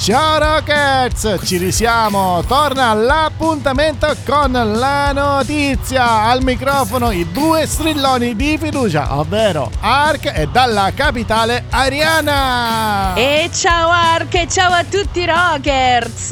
Ciao Rockets, ci risiamo, torna l'appuntamento con la notizia, al microfono i due strilloni di fiducia, ovvero Ark e dalla capitale Ariana. E ciao Ark e ciao a tutti Rockers.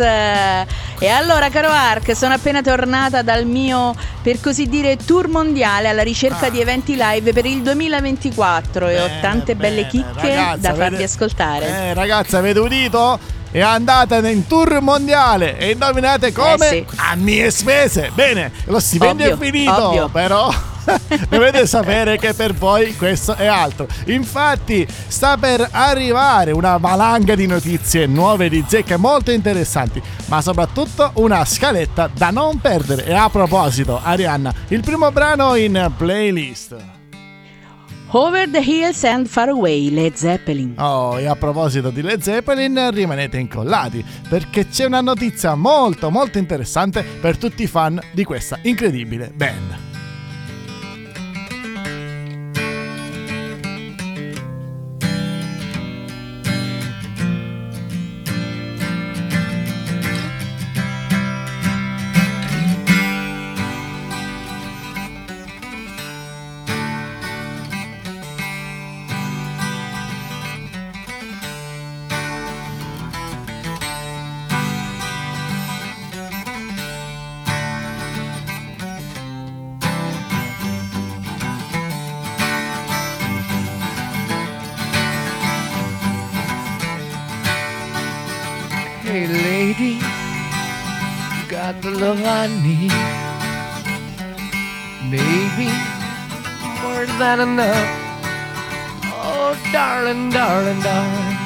E allora caro Ark, sono appena tornata dal mio, per così dire, tour mondiale alla ricerca ah. di eventi live per il 2024 bene, e ho tante bene. belle chicche ragazza, da farvi avete, ascoltare. Eh ragazza, avete udito? È andata in tour mondiale e indovinate come? Eh sì. A mie spese. Bene, lo stipendio ovvio, è finito, ovvio. però dovete sapere che per voi questo è altro. Infatti sta per arrivare una valanga di notizie nuove di zecche molto interessanti, ma soprattutto una scaletta da non perdere. E a proposito, Arianna, il primo brano in playlist. Over the Hills and Far Away, Led Zeppelin. Oh, e a proposito di Led Zeppelin, rimanete incollati perché c'è una notizia molto molto interessante per tutti i fan di questa incredibile band. Love I need. Maybe more than enough. Oh, darling, darling, darling,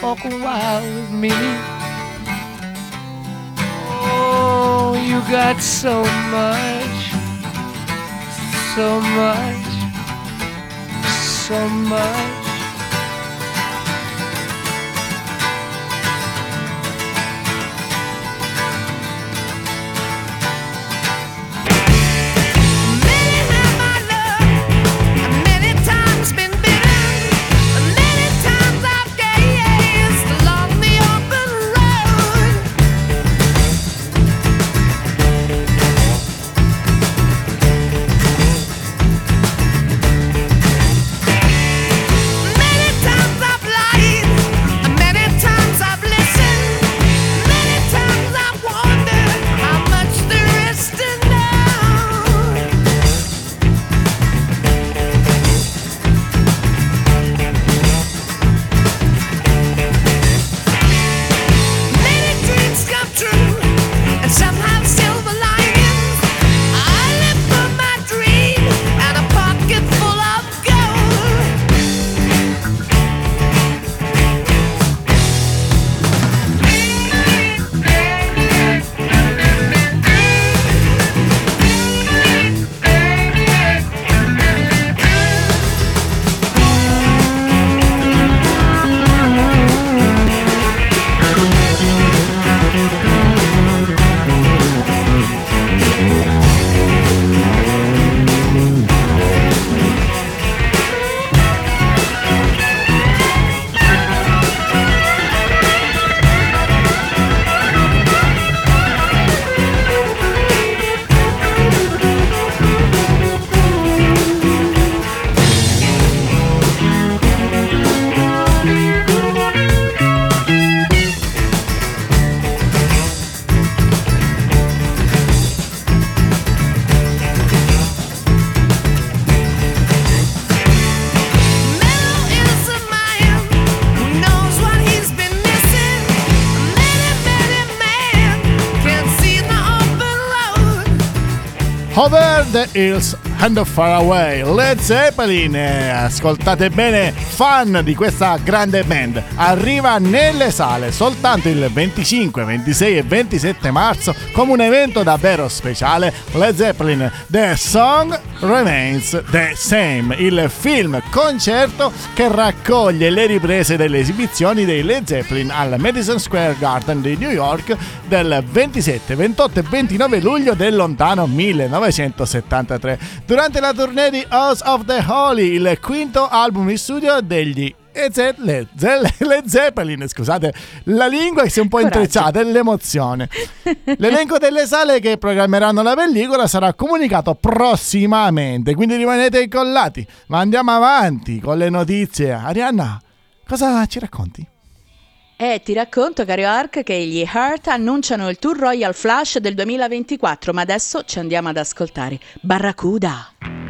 walk a while with me. Oh, you got so much, so much, so much. Over the Hills and Far Away, Led Zeppelin. Ascoltate bene, fan di questa grande band. Arriva nelle sale soltanto il 25, 26 e 27 marzo come un evento davvero speciale. Led Zeppelin, The Song Remains the Same, il film concerto che raccoglie le riprese delle esibizioni dei Led Zeppelin al Madison Square Garden di New York del 27, 28 e 29 luglio del lontano 1973 durante la tournée di House of the Holy, il quinto album in studio degli e ze- le, ze- le Zeppelin, scusate, la lingua si è un po' Coraggio. intrecciata, è l'emozione. L'elenco delle sale che programmeranno la pellicola sarà comunicato prossimamente, quindi rimanete incollati. Ma andiamo avanti con le notizie. Arianna, cosa ci racconti? E ti racconto, caro Ark, che gli Heart annunciano il tour Royal Flash del 2024, ma adesso ci andiamo ad ascoltare Barracuda.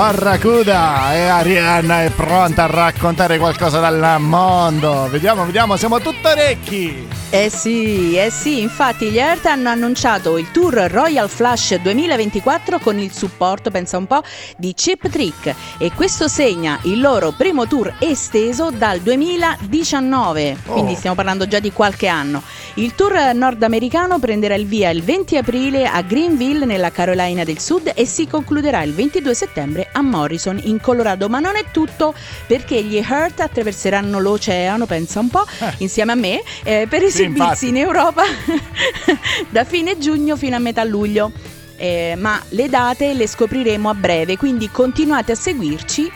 Barracuda e Arianna è pronta a raccontare qualcosa dal mondo. Vediamo, vediamo, siamo tutti orecchi. Eh sì, eh sì, infatti gli Earth hanno annunciato il tour Royal Flash 2024 con il supporto, pensa un po', di Chip Trick. E questo segna il loro primo tour esteso dal 2019, quindi stiamo parlando già di qualche anno. Il tour nordamericano prenderà il via il 20 aprile a Greenville nella Carolina del Sud e si concluderà il 22 settembre a Morrison in Colorado, ma non è tutto perché gli Hurt attraverseranno l'oceano, pensa un po', Eh. insieme a me, eh, per esibirsi infatti. in Europa da fine giugno fino a metà luglio. Eh, ma le date le scopriremo a breve, quindi continuate a seguirci.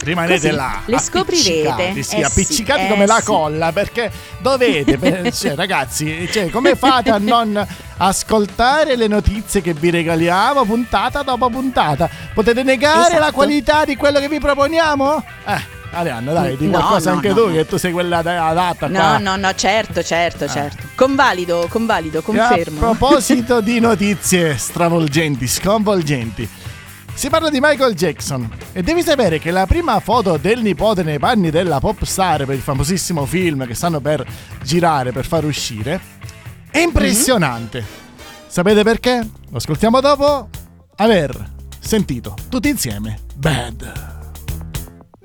Rimanete Così, là. le scoprirete. Sì, Eh sì, appiccicati eh come la sì. colla perché dovete, cioè, ragazzi, cioè, come fate a non ascoltare le notizie che vi regaliamo puntata dopo puntata? Potete negare la Esatto. qualità di quello che vi proponiamo? Eh, Arianna, dai, di No, qualcosa no, anche no, tu, che tu sei quella da- adatta No, qua. no, no, certo, Ah. certo, certo. Convalido, convalido, E confermo. A proposito di notizie stravolgenti, sconvolgenti. Si parla di Michael Jackson e devi sapere che la prima foto del nipote nei panni della pop star per il famosissimo film che stanno per girare, per far uscire, è impressionante. Sapete perché? Lo ascoltiamo dopo aver sentito tutti insieme Bad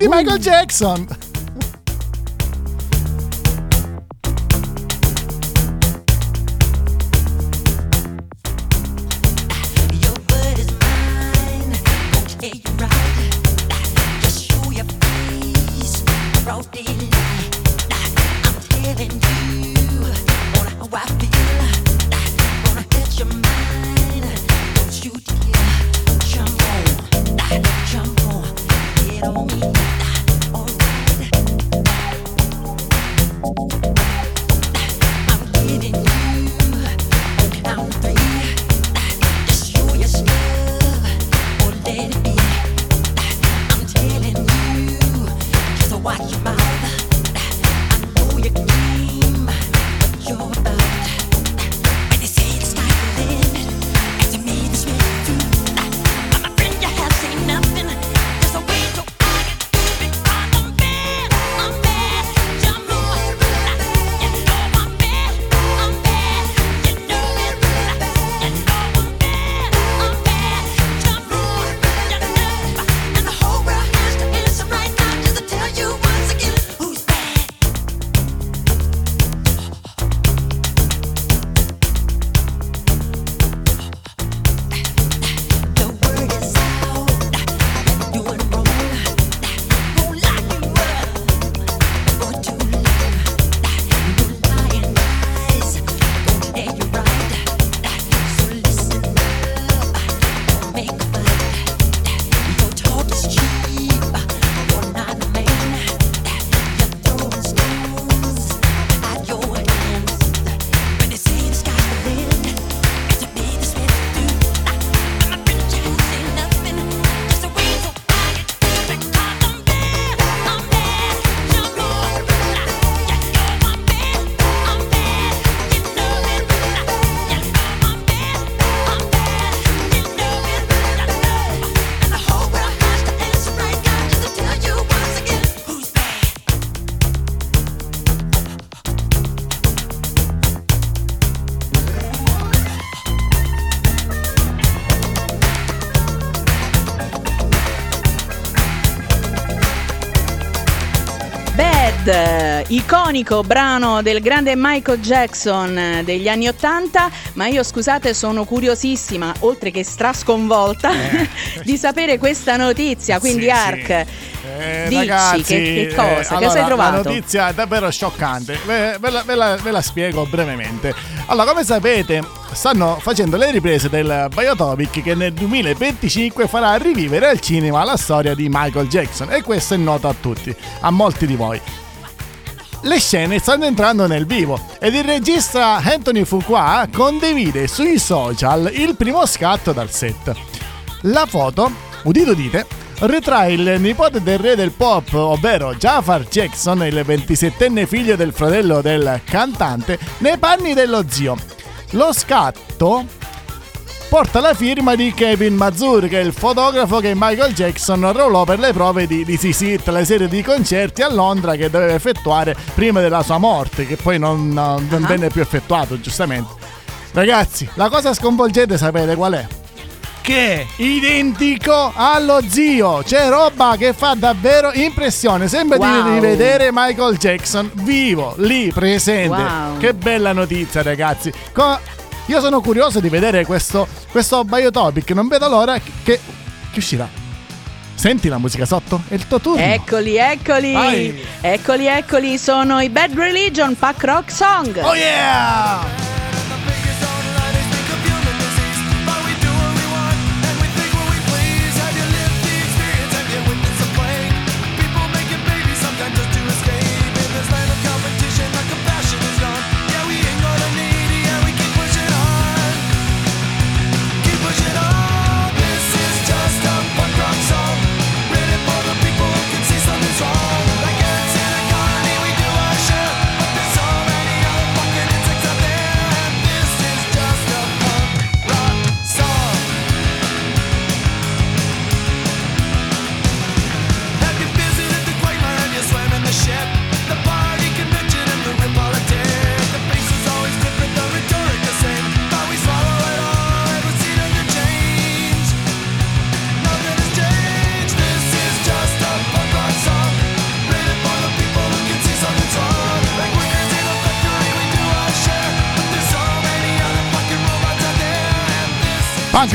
di Michael Jackson. Iconico brano del grande Michael Jackson eh, degli anni Ottanta, ma io scusate sono curiosissima, oltre che strasconvolta, di sapere questa notizia, quindi Sì, Ark. sì. Eh, dici, ragazzi, che- che eh, cosa? Che allora, sei trovato? La notizia è davvero scioccante. Ve, ve la, ve la- ve la spiego brevemente. Allora, come sapete, stanno facendo le riprese del Biotopic che nel 2025 farà rivivere al cinema la storia di Michael Jackson. E questo è noto a tutti, a molti di voi. Le scene stanno entrando nel vivo ed il regista Anthony Fuqua condivide sui social il primo scatto dal set. La foto, udito udite, ritrae il nipote del re del pop, ovvero Jafar Jackson, il 27enne figlio del fratello del cantante, nei panni dello zio. Lo scatto porta la firma di Kevin Mazur, che è il fotografo che Michael Jackson arruolò per le prove di Is It, la serie di concerti a Londra che doveva effettuare prima della sua morte, che poi non, non Ah. venne più effettuato, giustamente. Ragazzi, la cosa sconvolgente sapete qual è? Che è identico allo zio, c'è roba che fa davvero impressione. Sembra di Wow. rivedere Michael Jackson vivo, lì, presente. Wow. Che bella notizia, ragazzi. Co- io sono curioso di vedere questo, questo Biotopic. Non vedo l'ora che, che uscirà. Senti la musica sotto? È il tuo turno. Eccoli, eccoli, Vai. eccoli, eccoli, sono i Bad Religion Pack Rock Song. Oh yeah!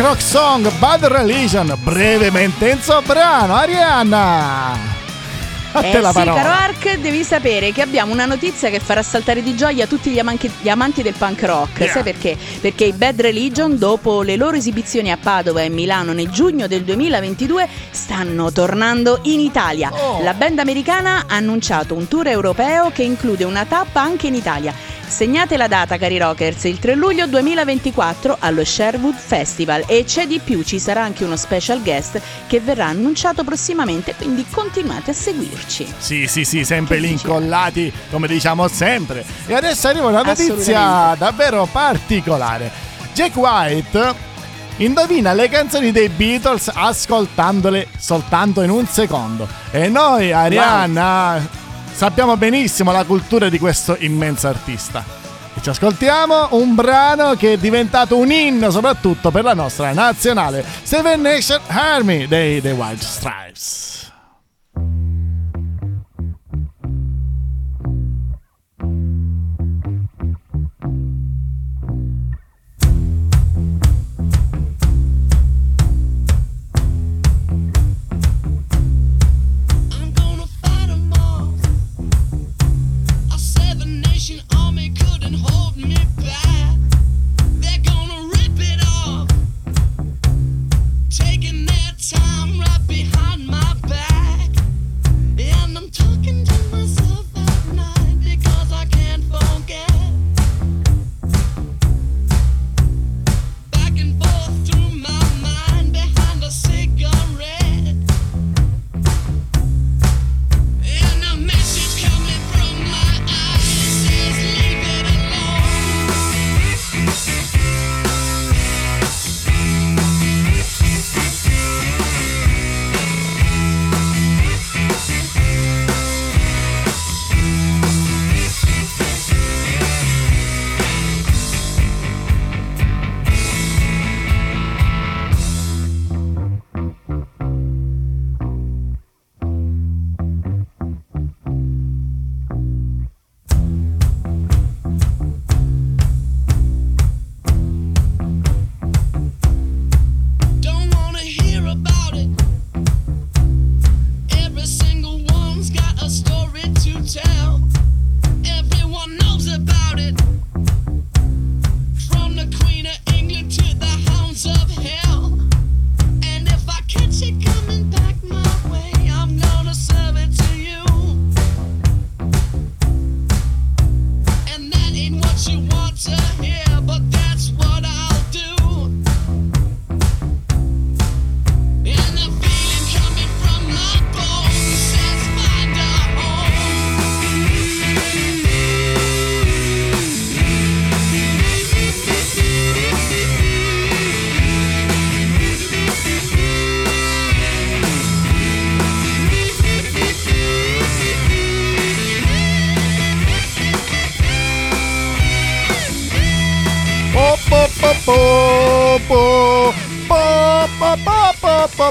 Rock song Bad Religion, breve ma intenso brano, Arianna! A te Eh la sì, parola. caro Ark, devi sapere che abbiamo una notizia che farà saltare di gioia tutti gli, amanchi- gli amanti del punk rock. Yeah. Sai perché? Perché i Bad Religion, dopo le loro esibizioni a Padova e Milano nel giugno del 2022, stanno tornando in Italia. Oh. La band americana ha annunciato un tour europeo che include una tappa anche in Italia. Segnate la data, cari rockers, il 3 luglio 2024 allo Sherwood Festival e c'è di più, ci sarà anche uno special guest che verrà annunciato prossimamente, quindi continuate a seguirci. Sì, sì, sì, sempre lì incollati, come diciamo sempre. E adesso arriva una notizia davvero particolare. Jack White indovina le canzoni dei Beatles ascoltandole soltanto in un secondo. E noi, Arianna, sappiamo benissimo la cultura di questo immenso artista. E ci ascoltiamo un brano che è diventato un inno soprattutto per la nostra nazionale Seven Nation Army dei The White Stripes.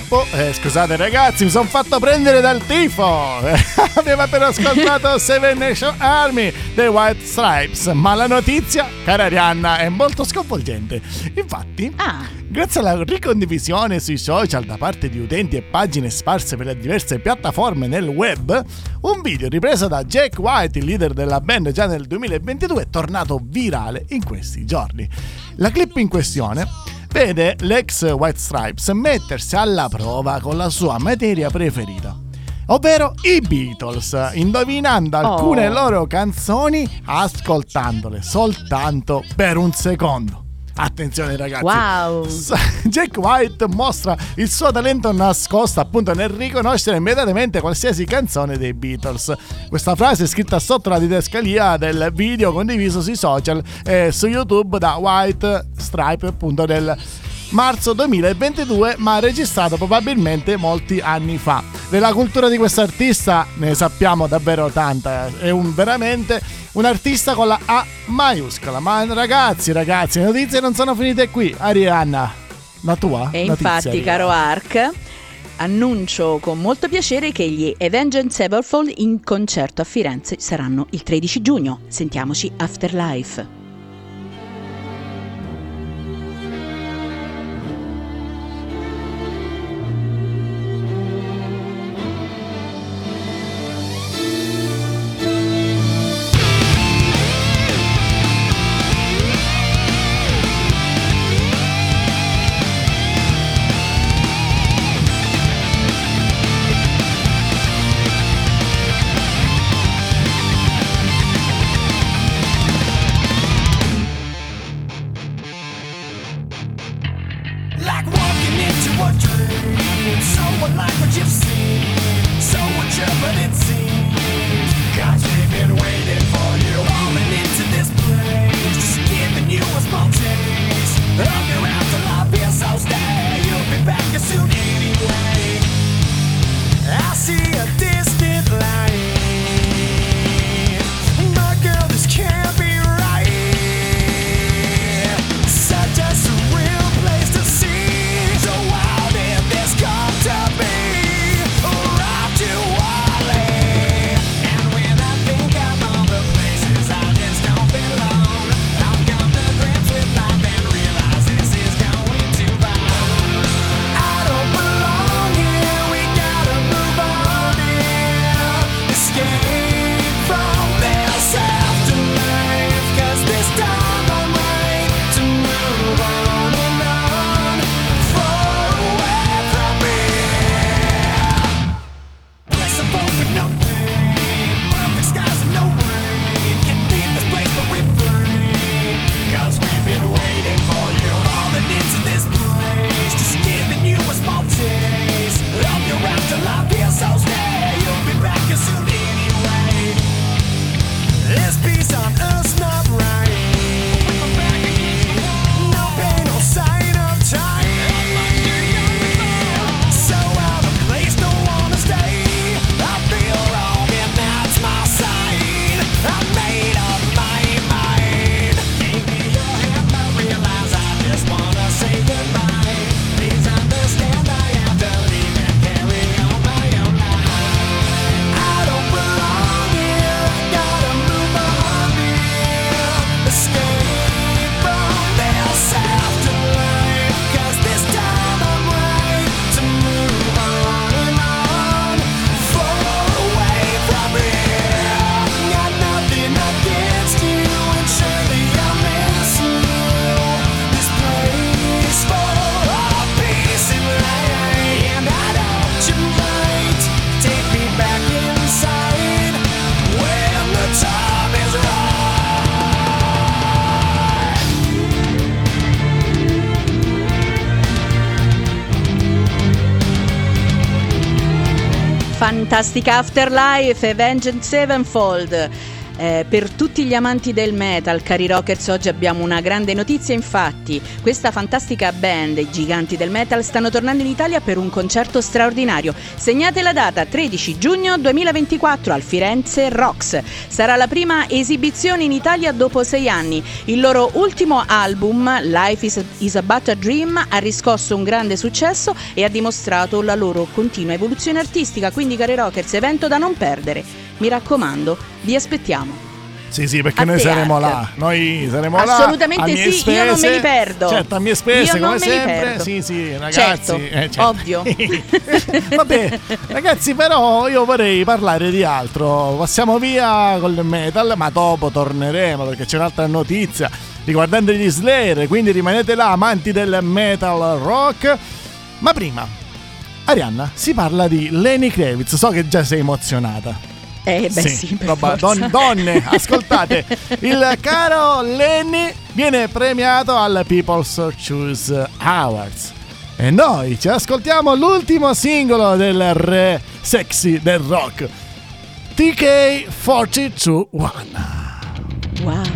Po. Eh, scusate ragazzi, mi sono fatto prendere dal tifo. Abbiamo appena ascoltato Seven Nation Army dei White Stripes, ma la notizia, cara Arianna, è molto sconvolgente. Infatti, Ah, Grazie alla ricondivisione sui social da parte di utenti e pagine sparse per le diverse piattaforme nel web, un video ripreso da Jack White, il leader della band già nel 2022, è tornato virale in questi giorni. La clip in questione vede l'ex White Stripes mettersi alla prova con la sua materia preferita. Ovvero i Beatles, indovinando alcune Oh. loro canzoni ascoltandole soltanto per un secondo. Attenzione ragazzi, Wow. Jack White mostra il suo talento nascosto appunto nel riconoscere immediatamente qualsiasi canzone dei Beatles. Questa frase è scritta sotto la didascalia del video condiviso sui social e su YouTube da White Stripe appunto del marzo 2022 ma registrato probabilmente molti anni fa. Della cultura di questo artista ne sappiamo davvero tanta, è un, veramente un artista con la A maiuscola. Ma ragazzi, ragazzi, le notizie non sono finite qui. Arianna, la tua? E infatti, arriva. caro Ark, annuncio con molto piacere che gli Avenged Sevenfold in concerto a Firenze saranno il 13 giugno. Sentiamoci Afterlife. Fantastica Afterlife e Vengeance Sevenfold. Eh, per tutti gli amanti del metal, cari rockers, oggi abbiamo una grande notizia. Infatti, questa fantastica band, i giganti del metal, stanno tornando in Italia per un concerto straordinario. Segnate la data 13 giugno 2024 al Firenze Rocks. Sarà la prima esibizione in Italia dopo sei anni. Il loro ultimo album, Life is, is About a Dream, ha riscosso un grande successo e ha dimostrato la loro continua evoluzione artistica. Quindi, cari rockers, evento da non perdere. Mi raccomando, vi aspettiamo. Sì, sì, perché A noi saremo là. Noi saremo là. Assolutamente a mie sì, io non me spese. li perdo. Certo, a mie spese, Io come sempre. Sì, sì, ragazzi. Certo, eh, certo. ovvio. Vabbè, ragazzi, però io vorrei parlare di altro. Passiamo via col metal, ma dopo torneremo perché c'è un'altra notizia riguardante gli Slayer. Quindi rimanete là, amanti del metal rock. Ma prima, Arianna, si parla di Lenny Kravitz. So che già sei emozionata. Eh beh sì, per roba- don- donne, ascoltate, il caro Lenny viene premiato al People's Choice Awards. E noi ci ascoltiamo l'ultimo singolo del re sexy del rock, TK421. Wow.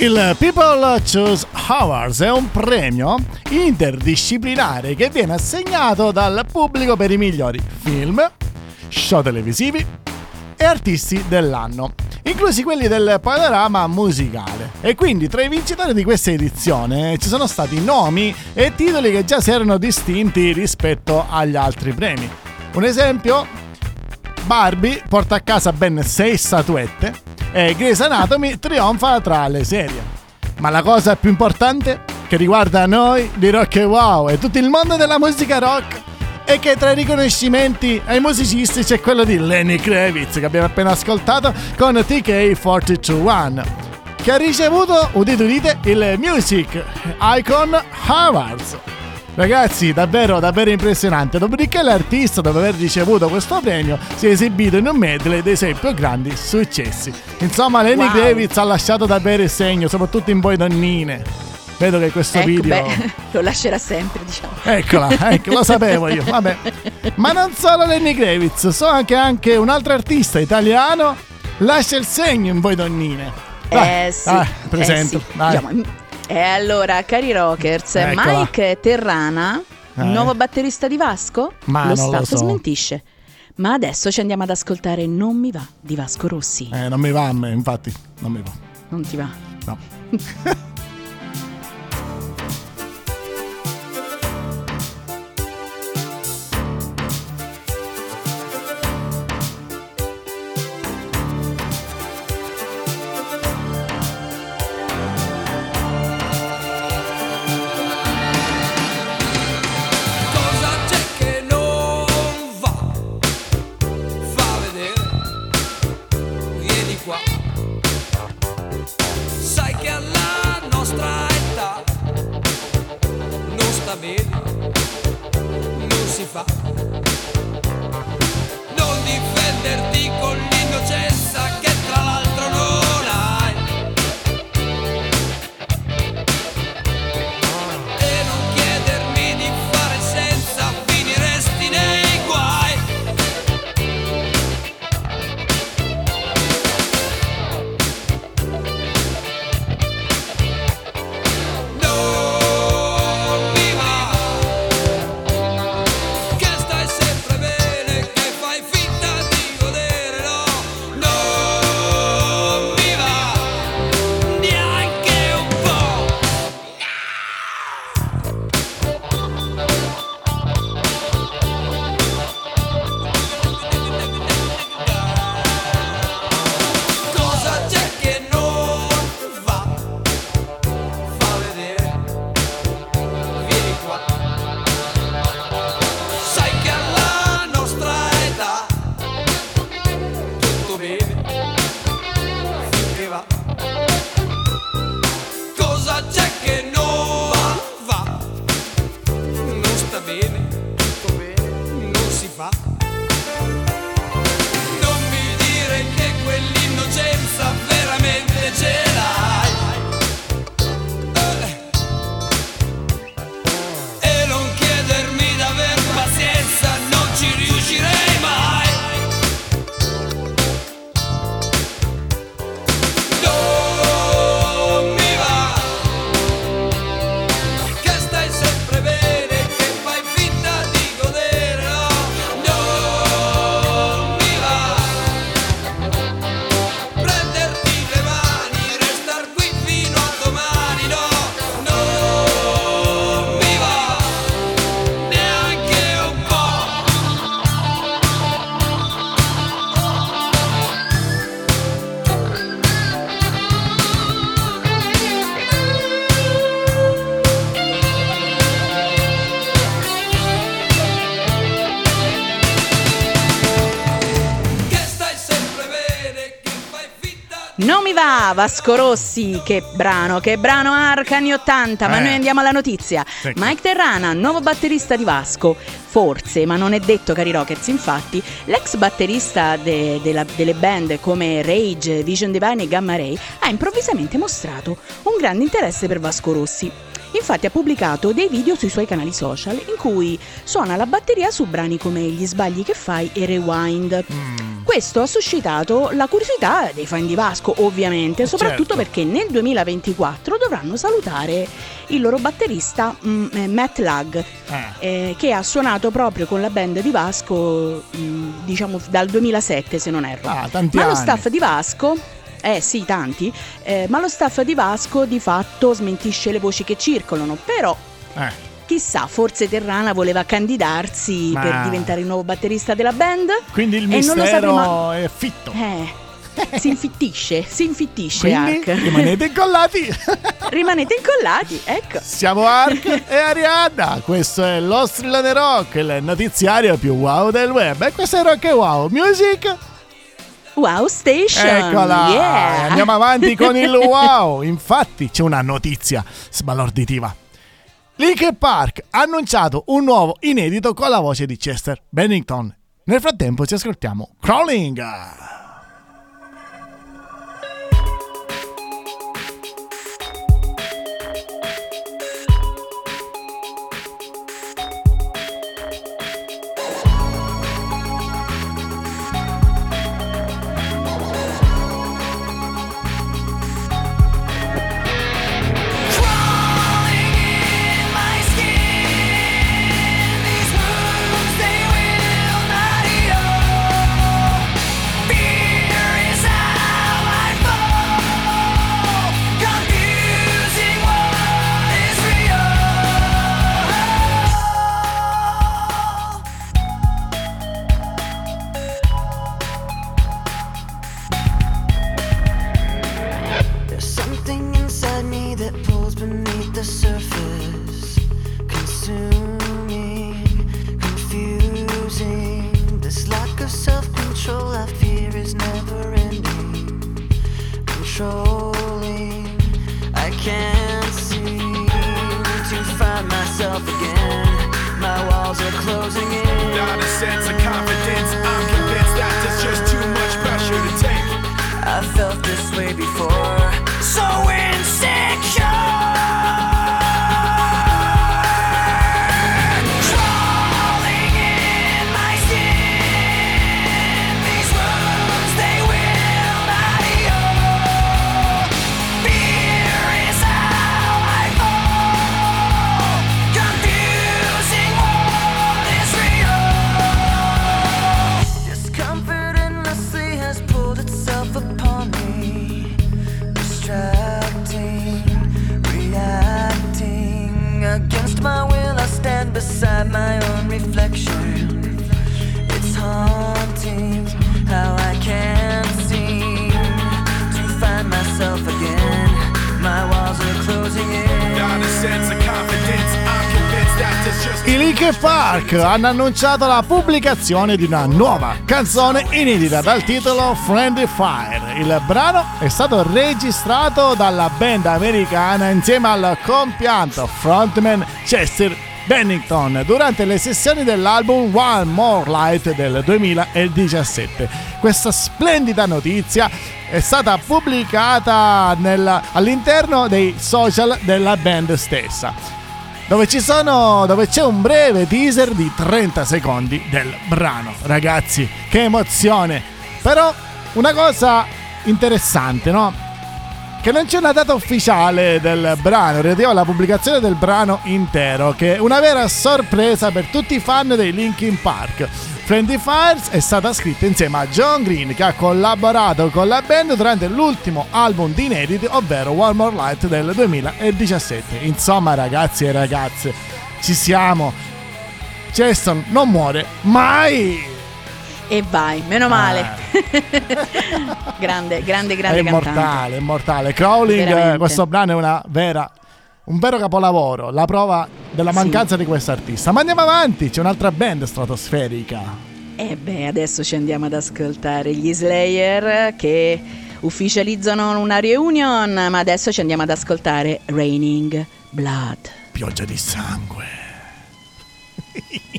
Il People Choose Awards è un premio interdisciplinare che viene assegnato dal pubblico per i migliori film, show televisivi e artisti dell'anno, inclusi quelli del panorama musicale. E quindi tra i vincitori di questa edizione ci sono stati nomi e titoli che già si erano distinti rispetto agli altri premi. Un esempio, Barbie porta a casa ben 6 statuette e Grey's Anatomy trionfa tra le serie. Ma la cosa più importante che riguarda noi di Rock e Wow e tutto il mondo della musica rock è che tra i riconoscimenti ai musicisti c'è quello di Lenny Kravitz che abbiamo appena ascoltato con TK421 che ha ricevuto, udite udite, il Music Icon Awards. Ragazzi, davvero, davvero impressionante. Dopodiché l'artista, dopo aver ricevuto questo premio, si è esibito in un medley dei suoi più grandi successi. Insomma, Lenny Wow. Kravitz ha lasciato davvero il segno, soprattutto in voi donnine. Vedo che questo Ecco, video... beh, lo lascerà sempre, diciamo. Eccola, ecco, lo sapevo io. Vabbè. Ma non solo Lenny Kravitz, so anche, anche un altro artista italiano lascia il segno in voi donnine. Vai, eh sì. eh presento. sì. vai. Diciamo, e allora, cari rockers, Eccola. Mike Terrana, Eh. nuovo batterista di Vasco, Ma lo non lo staff so. smentisce. Ma adesso ci andiamo ad ascoltare Non mi va di Vasco Rossi. Eh, non mi va a me, infatti, non mi va. Non ti va? No. Vasco Rossi, che brano, che brano Arca anni 80, ma Eh. noi andiamo alla notizia. Sì. Mike Terrana, nuovo batterista di Vasco. Forse, ma non è detto, cari Rockets, infatti, l'ex batterista de- della- delle band come Rage, Vision Divine e Gamma Ray ha improvvisamente mostrato un grande interesse per Vasco Rossi. Infatti ha pubblicato dei video sui suoi canali social in cui suona la batteria su brani come Gli sbagli che fai e Rewind. Questo ha suscitato la curiosità dei fan di Vasco, ovviamente, soprattutto certo. perché nel 2024 dovranno salutare il loro batterista mm, eh, Matt Lagg, Eh. eh, che ha suonato proprio con la band di Vasco, mm, diciamo dal 2007 se non erro. Ah, Ma lo anni. staff di Vasco, eh sì, tanti, eh, ma lo staff di Vasco di fatto smentisce le voci che circolano, però Eh. chissà, forse Terrana voleva candidarsi Ma- per diventare il nuovo batterista della band. Quindi il mistero sapremo- è fitto. Eh, si infittisce, si infittisce Quindi Ark. rimanete incollati. Rimanete incollati, ecco. Siamo Ark e Arianna. Questo è lo Strillone Rock, il notiziario più wow del web. E questo è Rock e Wow Music. Wow Station. Eccola. Yeah. Andiamo avanti con il wow. Infatti c'è una notizia sbalorditiva. Linkin Park ha annunciato un nuovo inedito con la voce di Chester Bennington. Nel frattempo ci ascoltiamo Crawling. Crawling Park hanno annunciato la pubblicazione di una nuova canzone inedita dal titolo Friendly Fire. Il brano è stato registrato dalla band americana insieme al compianto frontman Chester Bennington durante le sessioni dell'album One More Light del 2017. Questa splendida notizia è stata pubblicata nel- all'interno dei social della band stessa dove sono dove c'è un breve teaser di 30 secondi del brano. Ragazzi, che emozione! Però una cosa interessante, no? Che non c'è una data ufficiale del brano, relativa alla pubblicazione del brano intero, che è una vera sorpresa per tutti i fan dei Linkin Park. Friendly Fires è stata scritta insieme a John Green che ha collaborato con la band durante l'ultimo album di inediti, ovvero One More Light del 2017. Insomma ragazzi e ragazze, ci siamo. Cheston non muore mai! E vai, meno male. grande, grande, grande è cantante. immortale, è immortale. Crawling, eh, questo brano è una vera, un vero capolavoro, la prova della Sì. mancanza di quest'artista. Ma andiamo avanti, c'è un'altra band stratosferica. E beh, adesso ci andiamo ad ascoltare gli Slayer che ufficializzano una reunion, ma adesso ci andiamo ad ascoltare Raining Blood. Pioggia di sangue.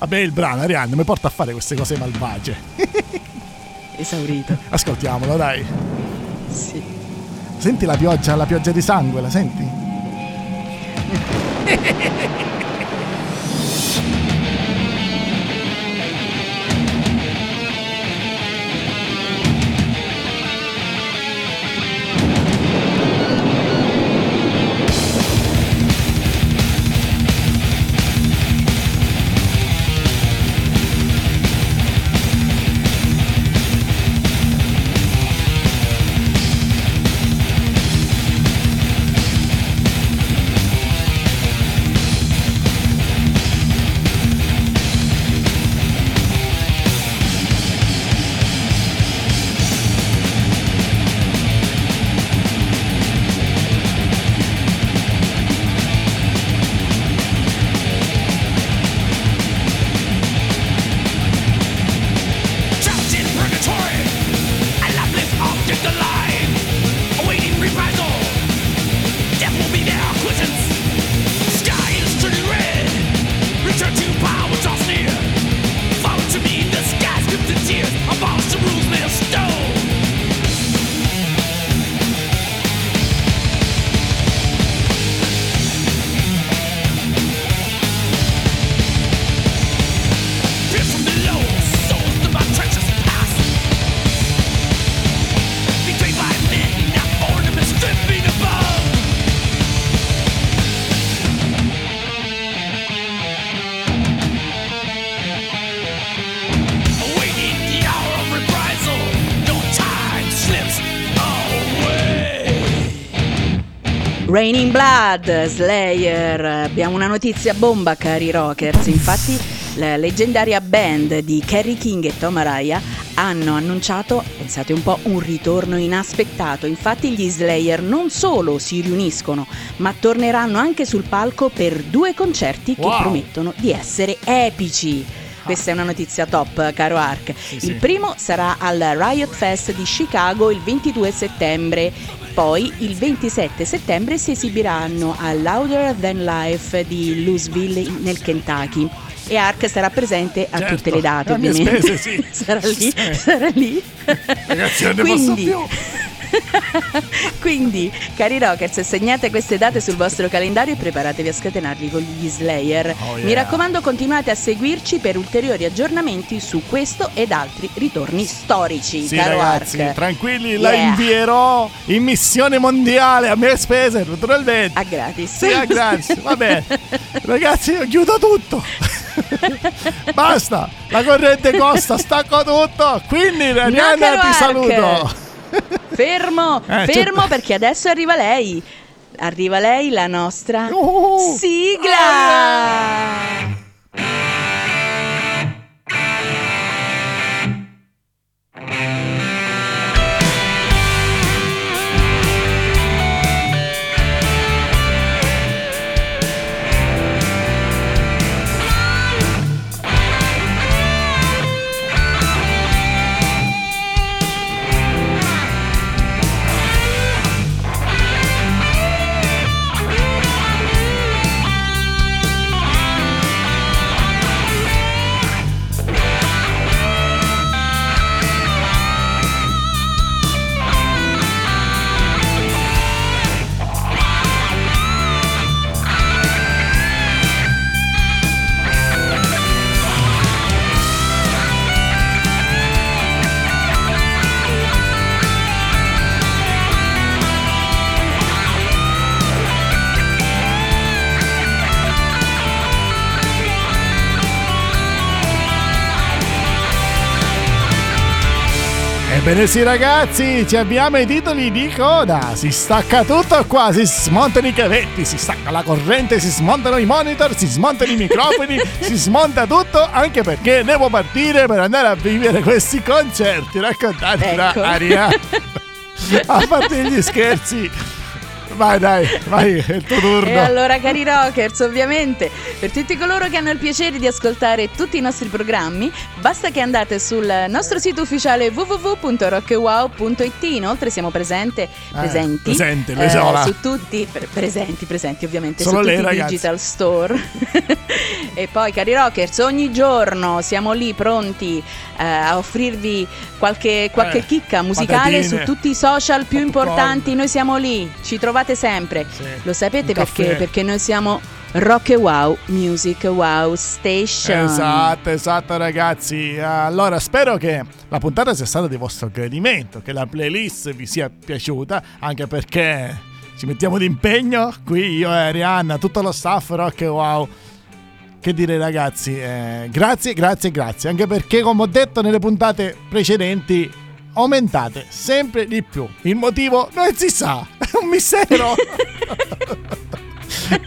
Vabbè, il brano, Arianna, mi porta a fare queste cose malvagie. Esaurito. Ascoltiamolo, dai. Sì. Senti la pioggia, la pioggia di sangue, la senti? Raining Blood, Slayer. Abbiamo una notizia bomba, cari rockers. Infatti, la leggendaria band di Kerry King e Tom Araya hanno annunciato, pensate un po', un ritorno inaspettato. Infatti, gli Slayer non solo si riuniscono, ma torneranno anche sul palco per due concerti che Wow. promettono di essere epici. Questa è una notizia top, caro Ark. sì. Il primo sarà al Riot Fest di Chicago il 22 settembre. Poi il 27 settembre si esibiranno al Louder Than Life di Louisville nel Kentucky. E Ark sarà presente a Certo, tutte le date, a ovviamente. spese, sì. sarà lì, sarà lì. Ragazzi, non ne posso più. Quindi, cari rockers, segnate queste date sul vostro calendario e preparatevi a scatenarli con gli Slayer. Oh, Mi yeah. raccomando, continuate a seguirci per ulteriori aggiornamenti su questo ed altri ritorni storici, Sì, ragazzi, Ark. tranquilli, la Yeah. invierò in missione mondiale a mie spese, naturalmente. A gratis. Sì, ah, grazie. Va bene. Ragazzi, io chiudo tutto. Basta. La corrente costa, stacco tutto. Quindi, Arianna, ti saluto. Fermo, Eh, fermo certo. perché adesso arriva lei. Arriva lei, la nostra Uh. sigla. Ebbene sì ragazzi, ci abbiamo i titoli di coda, si stacca tutto qua, si smontano i cavetti, si stacca la corrente, si smontano i monitor, si smontano i microfoni, si smonta tutto anche perché devo partire per andare a vivere questi concerti raccontati da Ecco. Aria. a parte gli scherzi. Vai dai, vai, è il tuo turno. E allora, cari rockers, ovviamente, per tutti coloro che hanno il piacere di ascoltare tutti i nostri programmi, basta che andate sul nostro sito ufficiale www.rockwow.it. Inoltre siamo presente, presenti, presente, eh, l'isola. su tutti, pre- presenti, presenti ovviamente, Solo su lei, tutti i digital store. e poi, cari rockers, ogni giorno siamo lì pronti eh, a offrirvi qualche, qualche Eh, chicca musicale patatine, su tutti i social più importanti. Noi siamo lì, ci trovate sempre. Sì, Lo sapete perché? Perché noi siamo Rock e Wow Music Wow Station. Esatto, esatto ragazzi. Allora spero che la puntata sia stata di vostro gradimento, che la playlist vi sia piaciuta, anche perché ci mettiamo d'impegno qui io e Arianna, tutto lo staff Rock e Wow. Che dire ragazzi, eh, grazie, grazie, grazie, anche perché come ho detto nelle puntate precedenti aumentate sempre di più. Il motivo non si sa, è un mistero.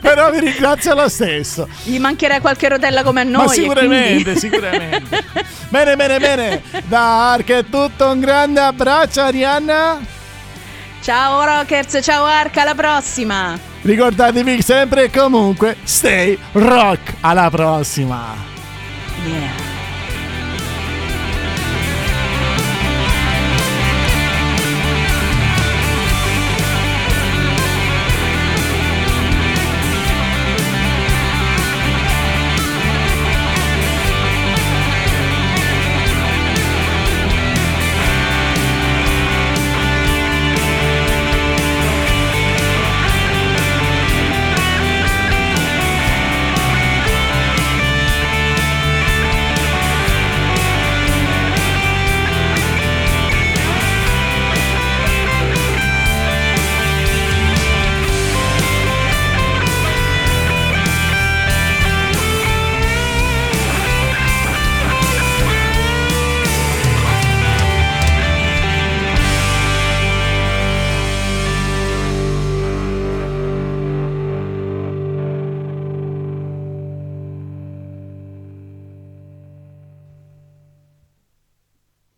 Però vi ringrazio lo stesso. Gli mancherà qualche rotella come a noi. Ma sicuramente, quindi- sicuramente. bene, bene, bene. Da Ark è tutto, un grande abbraccio Arianna. Ciao Rockers, ciao Arca, alla prossima. Ricordatevi sempre e comunque, stay rock. Alla prossima. Yeah.